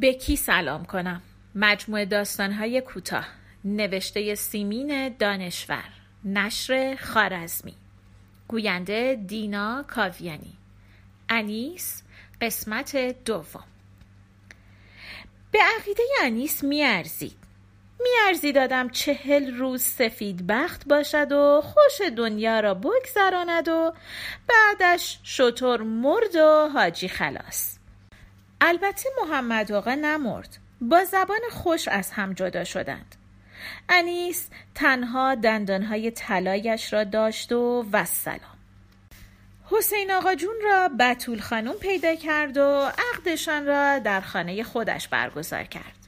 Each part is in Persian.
به کی سلام کنم؟ مجموعه داستانهای کوتاه. نوشته سیمین دانشور. نشر خارزمی. گوینده دینا کاویانی. انیس قسمت دوم. به عقیده انیس میارزید. میارزید آدم چهل روز سفید بخت باشد و خوش دنیا را بگذراند و بعدش شطور مرد و حاجی خلاص. البته محمد آقا نمرد. با زبان خوش از هم جدا شدند. انیس تنها دندانهای طلایش را داشت و وسلام حسین آقا جون را بطول خانوم پیدا کرد و عقدشان را در خانه خودش برگزار کرد.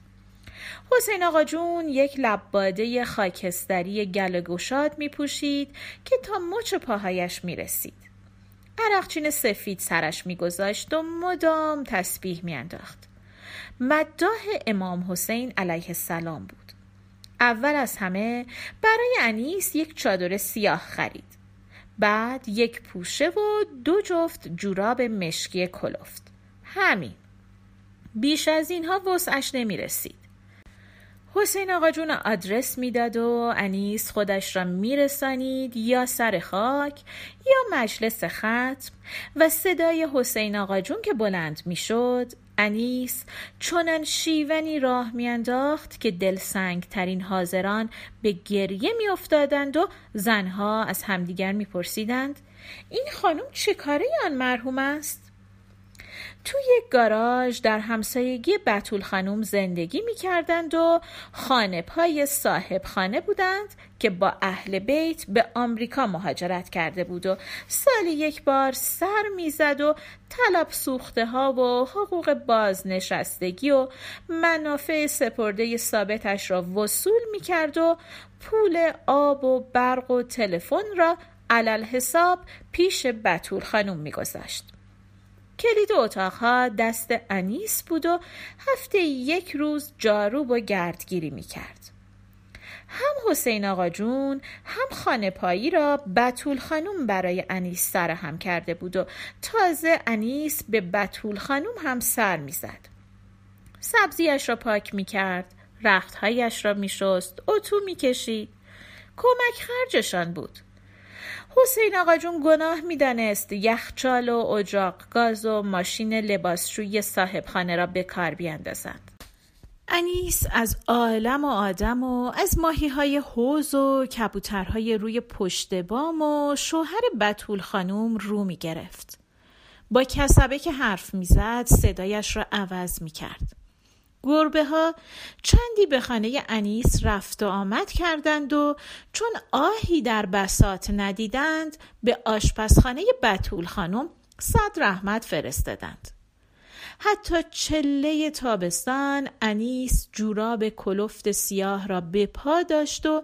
حسین آقا جون یک لباده خاکستری گل گشاد می پوشید که تا مچ پاهایش می رسید. عرقچین سفید سرش میگذاشت و مدام تسبیح میانداخت. مداح امام حسین علیه السلام بود. اول از همه برای انیس یک چادر سیاه خرید. بعد یک پوشه و دو جفت جوراب مشکی کلفت. همین. بیش از اینها وسعش نمی رسید حسین آقا جون آدرس می‌داد و انیس خودش را میرسانید یا سر خاک یا مجلس ختم. و صدای حسین آقا جون که بلند می‌شد انیس چنان شیونی راه میانداخت که دلسنگ ترین حاضران به گریه میافتادند و زنها از همدیگر میپرسیدند این خانم چه کاره آن مرحوم است؟ تو یک گاراژ در همسایگی بطول خانوم زندگی می کردند و خانه پای صاحب خانه بودند که با اهل بیت به آمریکا مهاجرت کرده بود و سالی یک بار سر می‌زد و طلب سوخته ها و حقوق بازنشستگی و منافع سپرده ثابتش را وصول می کرد و پول آب و برق و تلفن را علل حساب پیش بطول خانوم می گذاشت. کلید اتاقها دست انیس بود و هفته یک روز جارو و گردگیری می کرد. هم حسین آقا جون هم خانه پایی را بطول خانوم برای انیس سر هم کرده بود و تازه انیس به بطول خانوم هم سر می‌زد. سبزیش را پاک می کرد رختهایش را می شست اتو می کشید کمک خرجشان بود حسین آقا جون گناه می‌دانست یخچال و اجاق گاز و ماشین لباسشوی صاحبخانه را به کار بیاندازند انیس از عالم و آدم و از ماهی های حوز و کبوترهای روی پشت بام و شوهر بطول خانوم رو می گرفت. با کسبه که حرف می‌زد صدایش را عوض می کرد. گربه ها چندی به خانه انیس رفت و آمد کردند و چون آهی در بسات ندیدند به آشپزخانه بطول خانم صد رحمت فرستادند. حتی چله تابستان انیس جوراب کلفت سیاه را به پا داشت و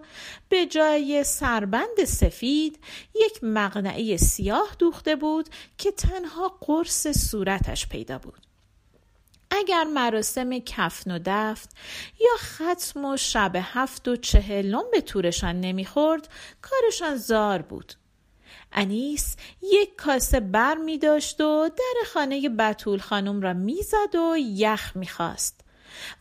به جای سربند سفید یک مقنعه سیاه دوخته بود که تنها قرص صورتش پیدا بود. اگر مراسم کفن و دفت یا ختم و شب هفت و چهلم به تورشان نمی‌خورد کارشان زار بود. انیس یک کاسه بر می داشت و در خانه بطول خانم را می‌زد و یخ می‌خواست.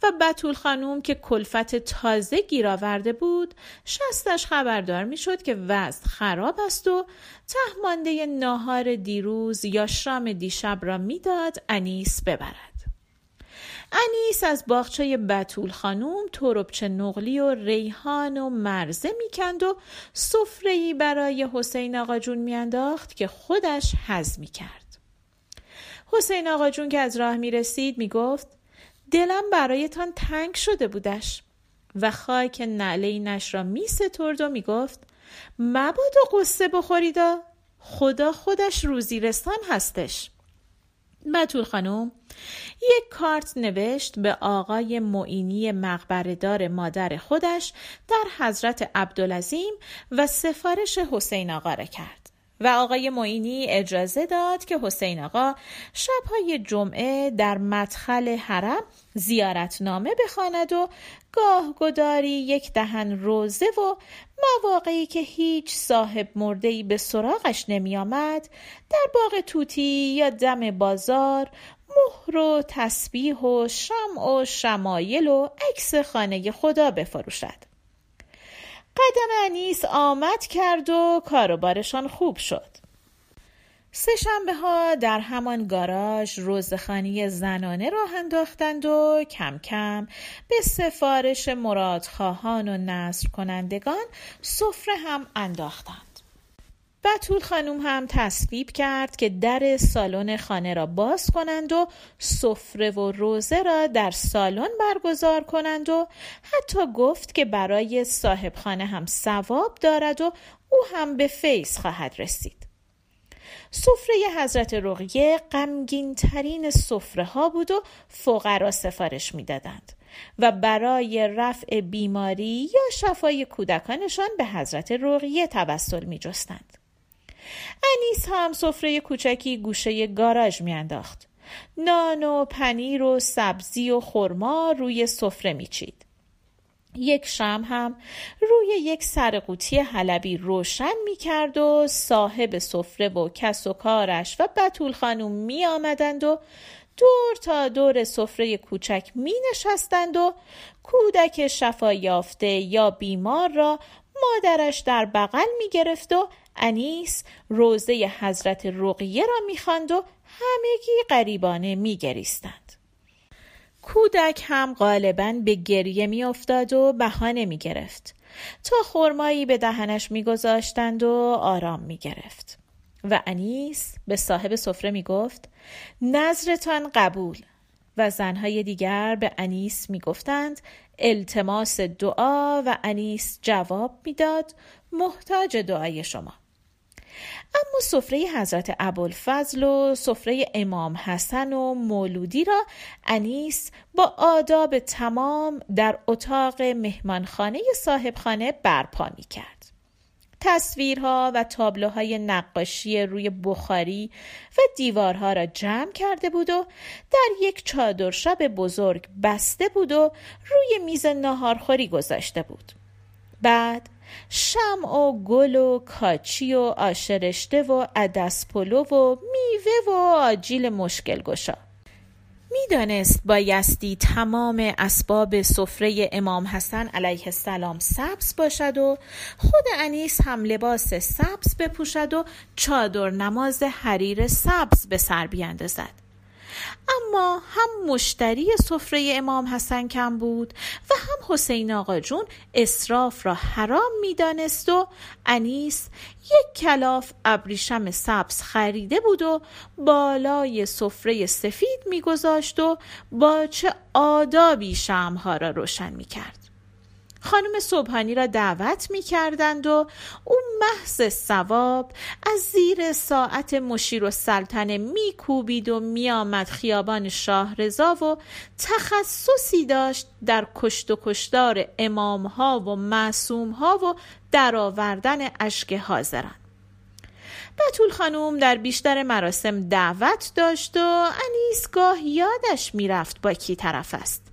و بطول خانوم که کلفت تازه گیر آورده بود شستش خبردار می‌شد که وضع خراب است و تهمانده ناهار دیروز یا شام دیشب را می‌داد انیس ببرد. انیس از باغچه بطول خانوم تربچه نقلی و ریحان و مرزه می‌کند و سفرهی برای حسین آقا جون میانداخت که خودش می کرد. حسین آقا جون که از راه می رسید می گفت دلم برایتان تنگ شده بودش و خاک نعلینش را می سترد و می گفت مبادا قصه بخوریدا خدا خودش روزی رسان هستش بطول خانوم یک کارت نوشت به آقای معینی مقبردار مادر خودش در حضرت عبدالعظیم و سفارش حسین آقا را کرد. و آقای معینی اجازه داد که حسین آقا شبهای جمعه در مدخل حرم زیارتنامه بخواند و گاه گداری یک دهن روزه و مواقعی که هیچ صاحب مردهی به سراغش نمی آمد در باغ توتی یا دم بازار مهر و تسبیح و شمع و شمایل و عکس خانه خدا بفروشد. قدم انیس آمد کرد و کاروبارشان خوب شد سه شنبه ها در همان گاراژ روزخانی زنانه راه انداختند و کم کم به سفارش مرادخواهان و نصر کنندگان سفره هم انداختند. بطول خانوم هم تصویب کرد که در سالن خانه را باز کنند و سفره و روزه را در سالن برگزار کنند و حتی گفت که برای صاحب خانه هم ثواب دارد و او هم به فیض خواهد رسید. سفره حضرت رقیه غمگین ترین سفره ها بود و فقرا سفارش می‌دادند و برای رفع بیماری یا شفای کودکانشان به حضرت رقیه توسل می جستند. انیس هم سفره کوچکی گوشه گاراژ میانداخت. نان و پنیر و سبزی و خرما روی سفره میچید. یک شم هم روی یک سرقوطی حلبی روشن می کرد و صاحب سفره و کس و کارش و بطول خانوم می آمدند و دور تا دور سفره کوچک می نشستند و کودک شفا یافته یا بیمار را مادرش در بغل می گرفت و انیس روزه حضرت رقیه را می خواند و همگی غریبانه می گریستند. کودک هم غالبا به گریه میافتاد و بهانه می گرفت تا خرمایی به دهنش میگذاشتند و آرام می گرفت و انیس به صاحب سفره می گفت نظرتان قبول. و زنهای دیگر به انیس می گفتند التماس دعا. و انیس جواب می‌داد محتاج دعای شما. اما سفره حضرت ابوالفضل و سفره امام حسن و مولودی را انیس با آداب تمام در اتاق مهمانخانه صاحبخانه برپا می کرد. تصویرها و تابلوهای نقاشی روی بخاری و دیوارها را جمع کرده بود و در یک چادر شب بزرگ بسته بود و روی میز ناهارخوری گذاشته بود. بعد شم و گل و کاچی و آشرشته و عدس پلو و میوه و آجیل مشکل گشا می‌دانست بایستی تمام اسباب سفره امام حسن علیه السلام سبز باشد و خود انیس هم لباس سبز بپوشد و چادر نماز حریر سبز به سر بیاندازد اما هم مشتری سفره امام حسن کم بود و هم حسین آقا جون اصراف را حرام می‌دانست و انیس یک کلاف ابریشم سبز خریده بود و بالای سفره سفید میگذاشت و با چه آدابی شمها را روشن می‌کرد. خانم صبحانی را دعوت می کردند و او محض سواب از زیر ساعت مشیر و سلطنه می کوبید و می آمد خیابان شاه رضا و تخصصی داشت در کشت و کشتار امام ها و معصوم ها و درآوردن اشک حاضران. بطول خانوم در بیشتر مراسم دعوت داشت و انیس گاه یادش می‌رفت با کی طرف است.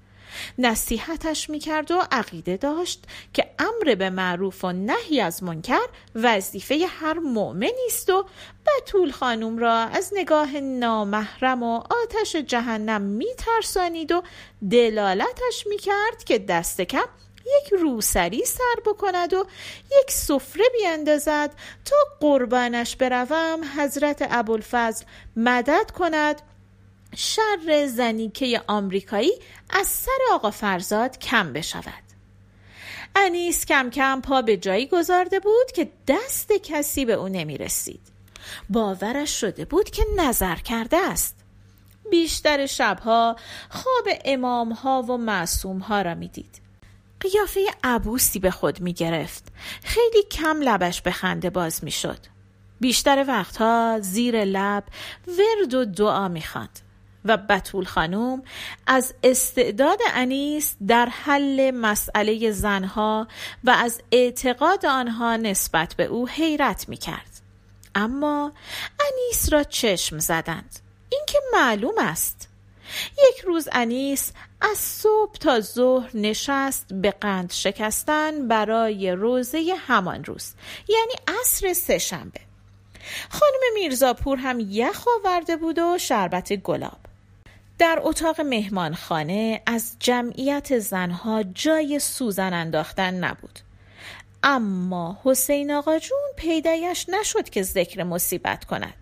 نصیحتش می‌کرد و عقیده داشت که امر به معروف و نهی از منکر وظیفه هر مؤمنی است و بتول خانوم را از نگاه نامحرم و آتش جهنم میترسانید و دلالتش می‌کرد که دست کم یک روسری سر بکند و یک سفره بیاندازد تا قربانش بروم حضرت ابوالفضل مدد کند شر زنیکه آمریکایی از سر آقا فرزاد کم بشود. انیس کم کم پا به جایی گذارده بود که دست کسی به او نمی رسید باورش شده بود که نظر کرده است. بیشتر شبها خواب امام ها و معصوم ها را می دید قیافه عبوسی به خود می گرفت خیلی کم لبش به خنده باز می شد بیشتر وقتها زیر لب ورد و دعا می خاند. و بتول خانوم از استعداد انیس در حل مسئله زنها و از اعتقاد آنها نسبت به او حیرت می کرد. اما انیس را چشم زدند. این که معلوم است. یک روز انیس از صبح تا ظهر نشست به قند شکستن برای روزه همان روز یعنی عصر سهشنبه خانم میرزاپور هم یخ آورده بود و شربت گلاب در اتاق مهمانخانه از جمعیت زنها جای سوزن انداختن نبود. اما حسین آقا جون پیدایش نشد که ذکر مصیبت کند.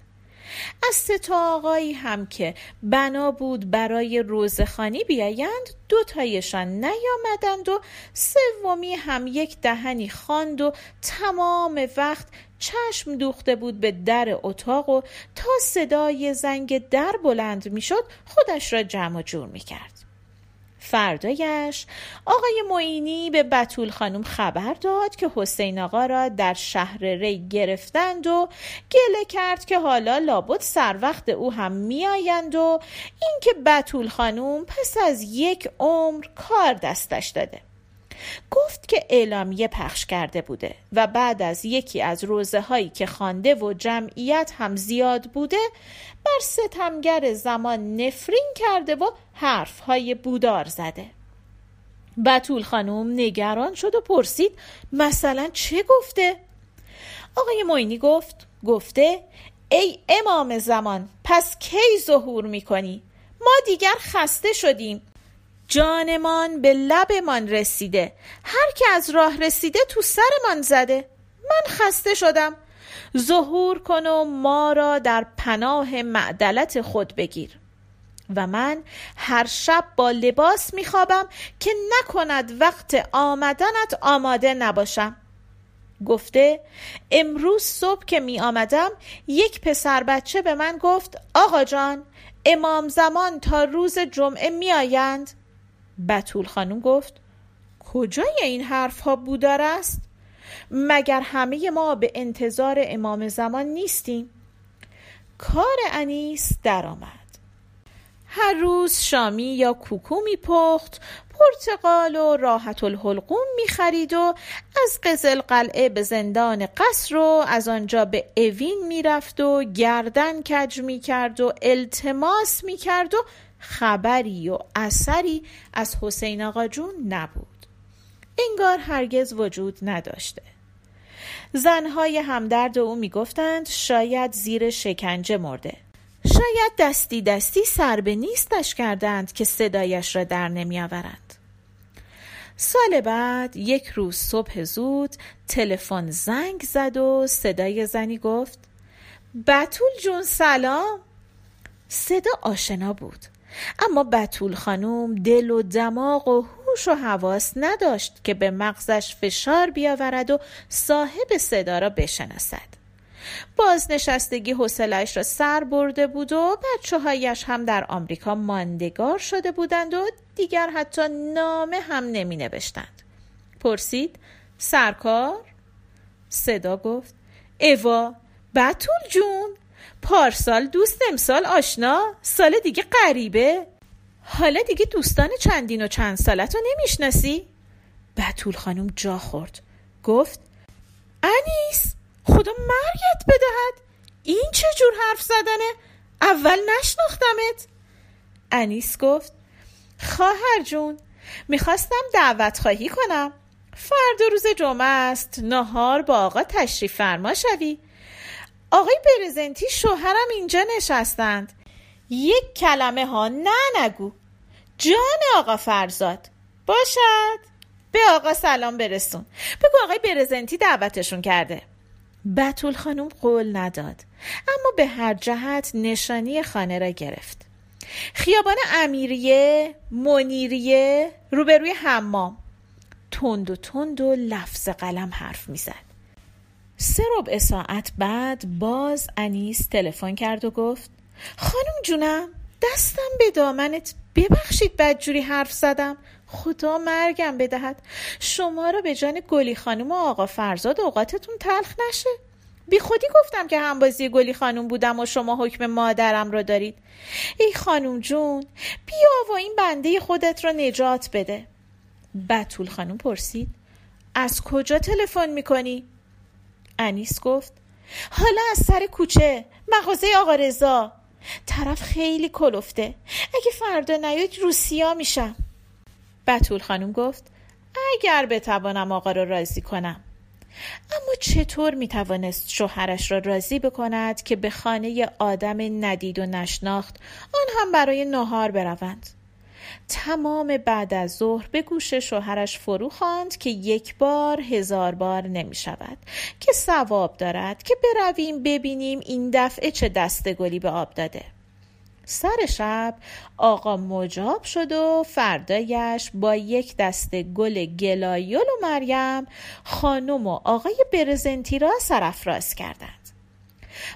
از سه آقایی هم که بنا بود برای روزخانی بیایند دو تایشان نیامدند و سومی هم یک دهنی خواند و تمام وقت چشم دوخته بود به در اتاق و تا صدای زنگ در بلند می‌شد خودش را جمع جور می‌کرد. فردایش آقای معینی به بتول خانم خبر داد که حسین آقا را در شهر ری گرفتند و گله کرد که حالا لابد سر وقت او هم میآیند و اینکه بتول خانم پس از یک عمر کار دستش داده. گفت که اعلامیه پخش کرده بوده و بعد از یکی از روزه هایی که خوانده و جمعیت هم زیاد بوده بر ستمگر زمان نفرین کرده و حرف های بودار زده بتول خانم نگران شد و پرسید مثلا چه گفته؟ آقای موینی گفت گفته ای امام زمان پس کی ظهور می‌کنی؟ ما دیگر خسته شدیم جانمان به لبمان رسیده. هر که از راه رسیده تو سرمان زده. من خسته شدم. ظهور کن و ما را در پناه معدلت خود بگیر. و من هر شب با لباس میخوابم که نکند وقت آمدنت آماده نباشم. گفته امروز صبح که می آمدم یک پسر بچه به من گفت آقا جان امام زمان تا روز جمعه می آیند بتول خانم گفت کجای این حرف ها بودار است؟ مگر همه ما به انتظار امام زمان نیستیم؟ کار انیس درآمد. هر روز شامی یا کوکو پخت پرتقال و راحت الحلقوم خرید و از قزل قلعه به زندان قصر و از آنجا به اوین رفت و گردن کج کرد و التماس کرد و خبری و اثری از حسین آقا جون نبود. انگار هرگز وجود نداشته. زنهای همدرد او می‌گفتند شاید زیر شکنجه مرده. شاید دستی دستی سر به نیستش کردند که صدایش را در نمیآورند. سال بعد یک روز صبح زود تلفن زنگ زد و صدای زنی گفت بتول جون سلام. صدا آشنا بود. اما بتول خانوم دل و دماغ و هوش و حواس نداشت که به مغزش فشار بیاورد و صاحب صدا را بشناسد. بازنشستگی حوصلش را سر برده بود و بچه هایش هم در آمریکا ماندگار شده بودند و دیگر حتی نامه هم نمی نوشتند پرسید سرکار؟ صدا گفت ایوا بتول جون؟ پارسال دوست امسال آشنا؟ سال دیگه غریبه. حالا دیگه دوستان چندین و چند سالت رو نمی‌شناسی؟ بتول خانم جا خورد. گفت انیس خدا مرگت بدهد. این چه جور حرف زدنه؟ اول نشناختمت. انیس گفت خواهر جون می‌خواستم دعوت خواهی کنم. فردا روز جمعه است. نهار با آقا تشریف فرما شوی. آقای برزنتی شوهرم اینجا نشستند. یک کلمه ها. نه نگو. جان آقا فرزاد. باشد. به آقا سلام برسون. بگو آقای برزنتی دعوتشون کرده. بتول خانم قول نداد اما به هر جهت نشانی خانه را گرفت. خیابان امیریه منیریه روبروی حمام. تند و تند و لفظ قلم حرف می‌زد. سه ربع ساعت بعد باز انیس تلفن کرد و گفت خانم جونم دستم به دامنت. ببخشید بدجوری حرف زدم. خدا مرگم بدهد. شما را به جان گلی خانم و آقا فرزاد اوقاتتون تلخ نشه. بی خودی گفتم که همبازی گلی خانم بودم و شما حکم مادرم را دارید. ای خانم جون بیا و این بنده خودت را نجات بده. بتول خانم پرسید از کجا تلفن می‌کنی؟ انیس گفت حالا از سر کوچه مغازه آقا رضا. طرف خیلی کلفته اگه فردا نیاد روسیا میشم. بتول خانم گفت اگر بتوانم آقا رو راضی کنم. اما چطور می توانست شوهرش را راضی بکند که به خانه آدم ندید و نشناخت آن هم برای نهار بروند. تمام بعد از ظهر به گوش شوهرش فرو خواند که یک بار هزار بار نمی شود. که ثواب دارد که برویم ببینیم این دفعه چه دسته گلی به آب داده. سر شب آقا مجاب شد و فردایش با یک دسته گل گلایل و مریم خانم و آقای برزنتی را سرافراز کردند.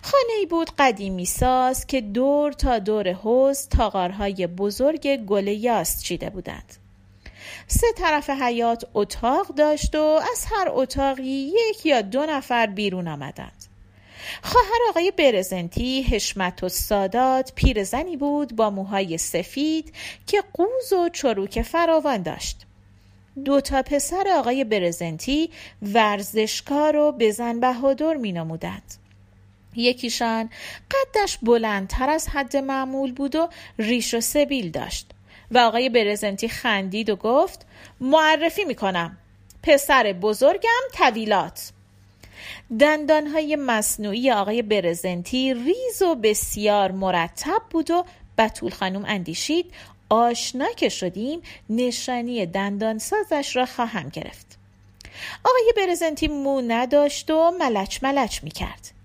خانه ای بود قدیمی ساز که دور تا دور حوز تاغارهای بزرگ گل یاست چیده بودند. سه طرف حیات اتاق داشت و از هر اتاقی یک یا دو نفر بیرون آمدند. خواهر آقای برزنتی حشمت و سادات پیرزنی بود با موهای سفید که قوز و چروک فراوان داشت. دو تا پسر آقای برزنتی ورزشکار و بزن بهادر می نمودند. یکیشان قدش بلندتر از حد معمول بود و ریش و سبیل داشت و آقای برزنتی خندید و گفت معرفی می کنم پسر بزرگم طویلات. دندانهای مصنوعی آقای برزنتی ریز و بسیار مرتب بود و بطول خانم اندیشید آشنا که شدیم نشانی دندانسازش را خواهم گرفت. آقای برزنتی مو نداشت و ملچ ملچ می کرد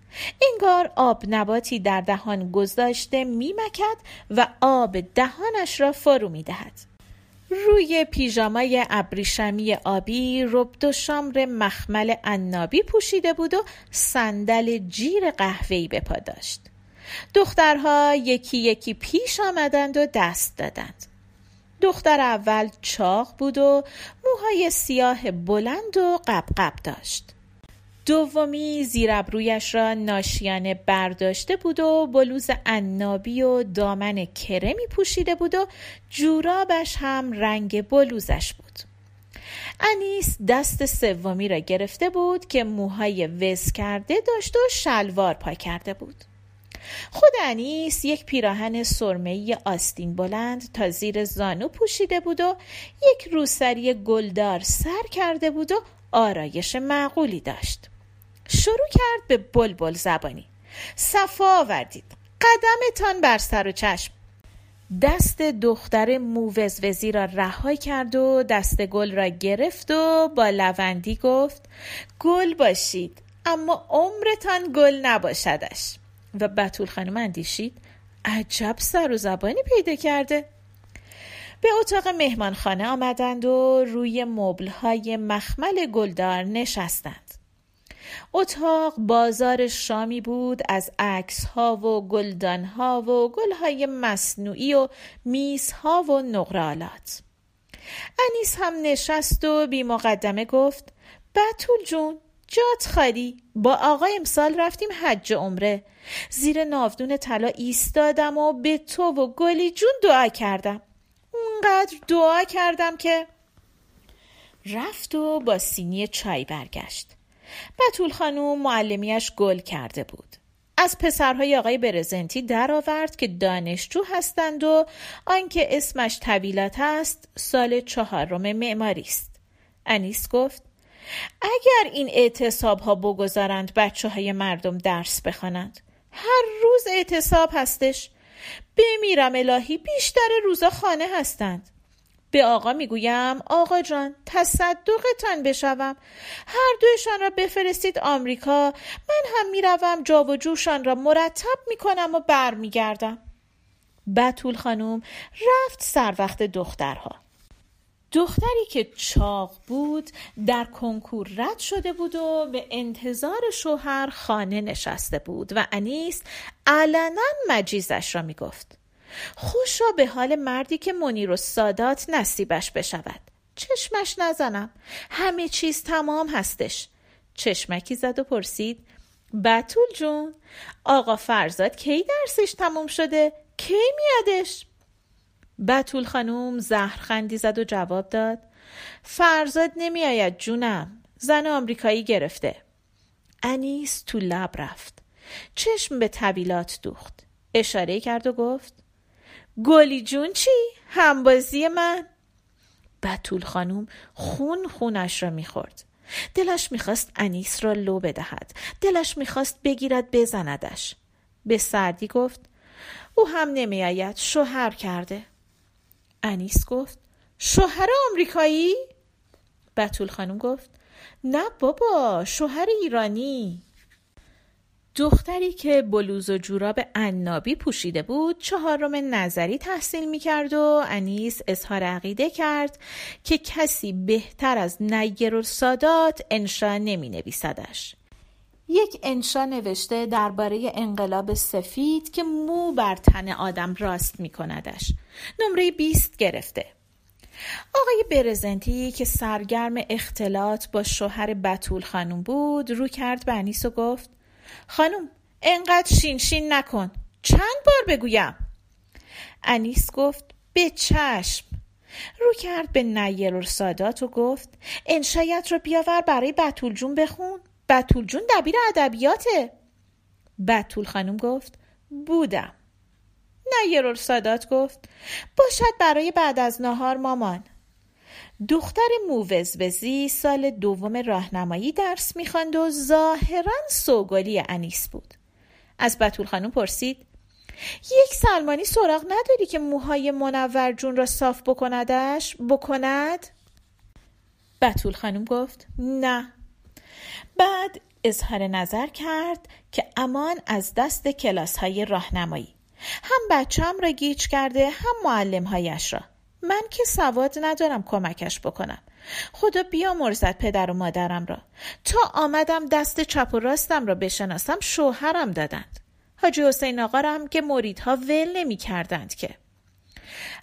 انگار آب نباتی در دهان گذاشته میمکد و آب دهانش را فرو می دهد. روی پیژامای ابریشمی آبی ربد و شامر مخمل عنابی پوشیده بود و صندل جیر قهوه‌ای به پا داشت. دخترها یکی یکی پیش آمدند و دست دادند. دختر اول چاق بود و موهای سیاه بلند و قبقب داشت. دومی زیر ابرویش را ناشیانه برداشته بود و بلوز عنابی و دامن کرمی پوشیده بود و جورابش هم رنگ بلوزش بود. انیس دست سومی را گرفته بود که موهای وز کرده داشت و شلوار پا کرده بود. خود انیس یک پیراهن سرمه‌ای آستین بلند تا زیر زانو پوشیده بود و یک روسری گلدار سر کرده بود و آرایش معقولی داشت. شروع کرد به بلبل زبانی. صفا آوردید. قدمتان بر سر و چشم. دست دختر مووزوزی را رها کرد و دست گل را گرفت و با لوندی گفت گل باشید اما عمرتان گل نباشدش. و بطول خانم اندیشید عجب سر و زبانی پیدا کرده. به اتاق مهمانخانه آمدند و روی مبلهای مخمل گلدار نشستند. اتاق بازار شامی بود از عکس ها و گلدان ها و گل های مصنوعی و میز ها و نقرالات انیس هم نشست و بی مقدمه گفت بطول جون جات خالی. با آقا امسال رفتیم حج عمره. زیر نافدون طلا ایستادم و به تو و گلی جون دعا کردم. اونقدر دعا کردم که رفت و با سینی چای برگشت. بطول خانوم معلمیش گل کرده بود. از پسرهای آقای برزنتی درآورد که دانشجو هستند و آنکه اسمش طویلات است سال چهارم معماری است. انیس گفت اگر این اعتصاب ها بگذارند بچه های مردم درس بخوانند. هر روز اعتصاب هستش. بمیرم الهی بیشتر روزا خانه هستند. به آقا می‌گویم آقا جان تصدقتان بشوم. هر دویشان را بفرستید آمریکا. من هم می‌روم جا و جوشان را مرتب می‌کنم و برمیگردم. بتول خانم رفت سر وقت دخترها. دختری که چاق بود در کنکور رد شده بود و به انتظار شوهر خانه نشسته بود و انیس علنا مجیزش را می‌گفت. خوشا به حال مردی که منیر و سادات نصیبش بشود. چشمش نزنم. همه چیز تمام هستش. چشمکی زد و پرسید بتول جون آقا فرزاد کی درسش تمام شده؟ کی میادش؟ بتول خانوم زهرخندی زد و جواب داد فرزاد نمیآید جونم زن آمریکایی گرفته. انیس تو لب رفت. چشم به طویلات دوخت. اشاره کرد و گفت گلی جون چی؟ همبازی من؟ بطول خانوم خون خونش را می‌خورد. دلش می‌خواست انیس را لو بدهد. دلش می‌خواست بگیرد بزندش. به سردی گفت او هم نمیآید شوهر کرده. انیس گفت شوهر آمریکایی؟ بتول خانم گفت نه بابا شوهر ایرانی. دختری که بلوز و جوراب عنابی پوشیده بود چهارم نظری تحصیل می کرد و انیس اظهار عقیده کرد که کسی بهتر از نیر و سادات انشا نمی نویسدش. یک انشا نوشته درباره انقلاب سفید که مو بر تن آدم راست می کندش. نمره 20 گرفته. آقای برزنتی که سرگرم اختلاط با شوهر بتول خانم بود رو کرد به انیس و گفت خانم انقدر شین شین نکن. چند بار بگویم؟ انیس گفت به چشم. رو کرد به نیر و سادات و گفت انشایت رو بیاور برای بتول جون بخون. بتول جون دبیر ادبیاته. بتول خانم گفت بودم. نیر سادات گفت باشد برای بعد از نهار مامان. دختر مووزوزی سال دوم راهنمایی درس می‌خواند و ظاهرا سوگلی انیس بود. از بتول خانم پرسید یک سلمانی سراغ نداری که موهای منور جون را صاف بکندش؟ بکند؟ بتول خانم گفت نه. بعد اظهار نظر کرد که امان از دست کلاس های راهنمایی. هم بچم را گیج کرده هم معلم هایش را. من که سواد ندارم کمکش بکنم. خدا بیا مرزد پدر و مادرم را. تا آمدم دست چپ و راستم را بشناسم شوهرم دادند. حاجی حسین آقا هم که مریدها ول نمی کردند که.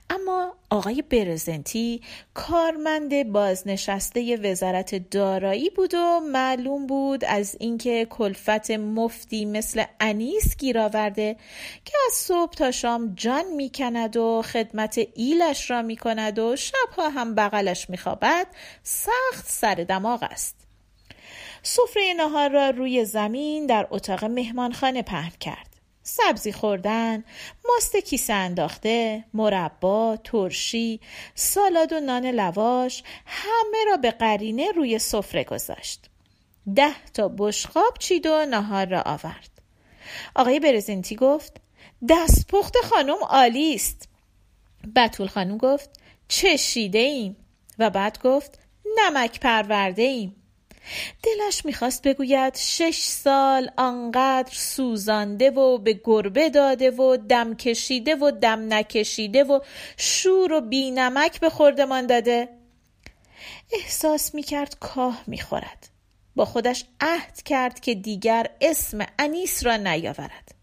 اما آقای برزنتی کارمند بازنشسته وزارت دارایی بود و معلوم بود از اینکه کلفت مفتی مثل انیس گیر آورده که از صبح تا شام جان می‌کند و خدمت ایلش را می‌کند و شبها هم بغلش میخوابد سخت سر دماغ است. سفره نهار را روی زمین در اتاق مهمانخانه پهن کرد. سبزی خوردن، ماست کیسه انداخته، مربا، ترشی، سالاد و نان لواش همه را به قرینه روی سفره گذاشت. ده تا بشقاب چید و نهار را آورد. آقای برزنتی گفت دستپخت خانم عالی است. بطول خانم گفت چه شیده ایم و بعد گفت نمک پرورده ایم. دلش می‌خواست بگوید شش سال آنقدر سوزانده و به گربه داده و دم کشیده و دم نکشیده و شور و بینمک به خوردمان داده. احساس می‌کرد کاه می‌خورد. با خودش عهد کرد که دیگر اسم انیس را نیاورد.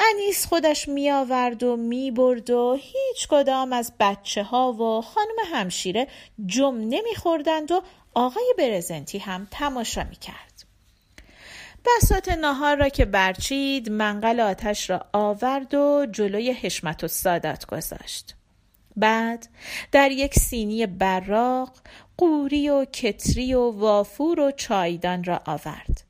انیس خودش می آورد و می برد و هیچ کدام از بچه ها و خانم همشیره جم نمی خوردند و آقای برزنتی هم تماشا می کرد. بسات نهار را که برچید منقل آتش را آورد و جلوی حشمت و سادات گذاشت. بعد در یک سینی براق قوری و کتری و وافور و چایدان را آورد.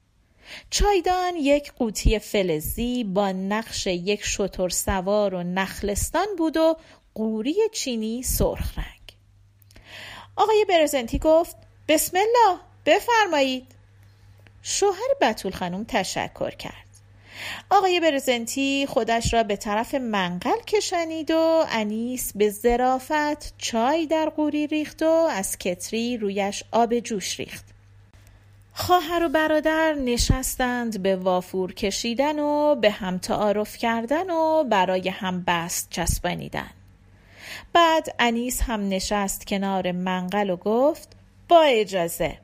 چایدان یک قوطی فلزی با نقش یک شتر سوار و نخلستان بود و قوری چینی سرخ رنگ. آقای برزنتی گفت بسم الله بفرمایید. شوهر بتول خانم تشکر کرد. آقای برزنتی خودش را به طرف منقل کشانید و انیس به زرافت چای در قوری ریخت و از کتری رویش آب جوش ریخت. خواهر و برادر نشستند به وافور کشیدن و به هم تعارف کردن و برای هم بست چسبانیدن. بعد انیس هم نشست کنار منقل و گفت با اجازه.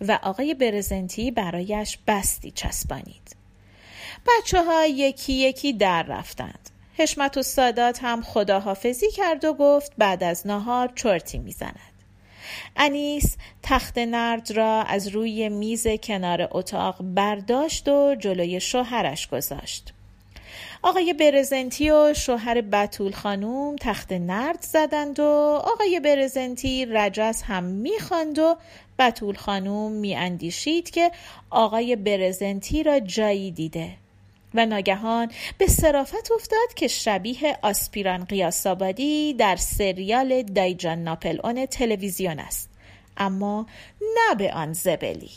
و آقای برزنتی برایش بستی چسبانید. بچه ها یکی یکی در رفتند. حشمت و سادات هم خداحافظی کرد و گفت بعد از نهار چرتی می‌زند. انیس تخت نرد را از روی میز کنار اتاق برداشت و جلوی شوهرش گذاشت. آقای برزنتی و شوهر بتول خانوم تخت نرد زدند و آقای برزنتی رجس هم می‌خواند و بتول خانوم میاندیشید که آقای برزنتی را جایی دیده. و ناگهان به صرافت افتاد که شبیه آسپیران قیاسابادی در سریال دایجان ناپلئون تلویزیون است. اما نه به آن زبلی.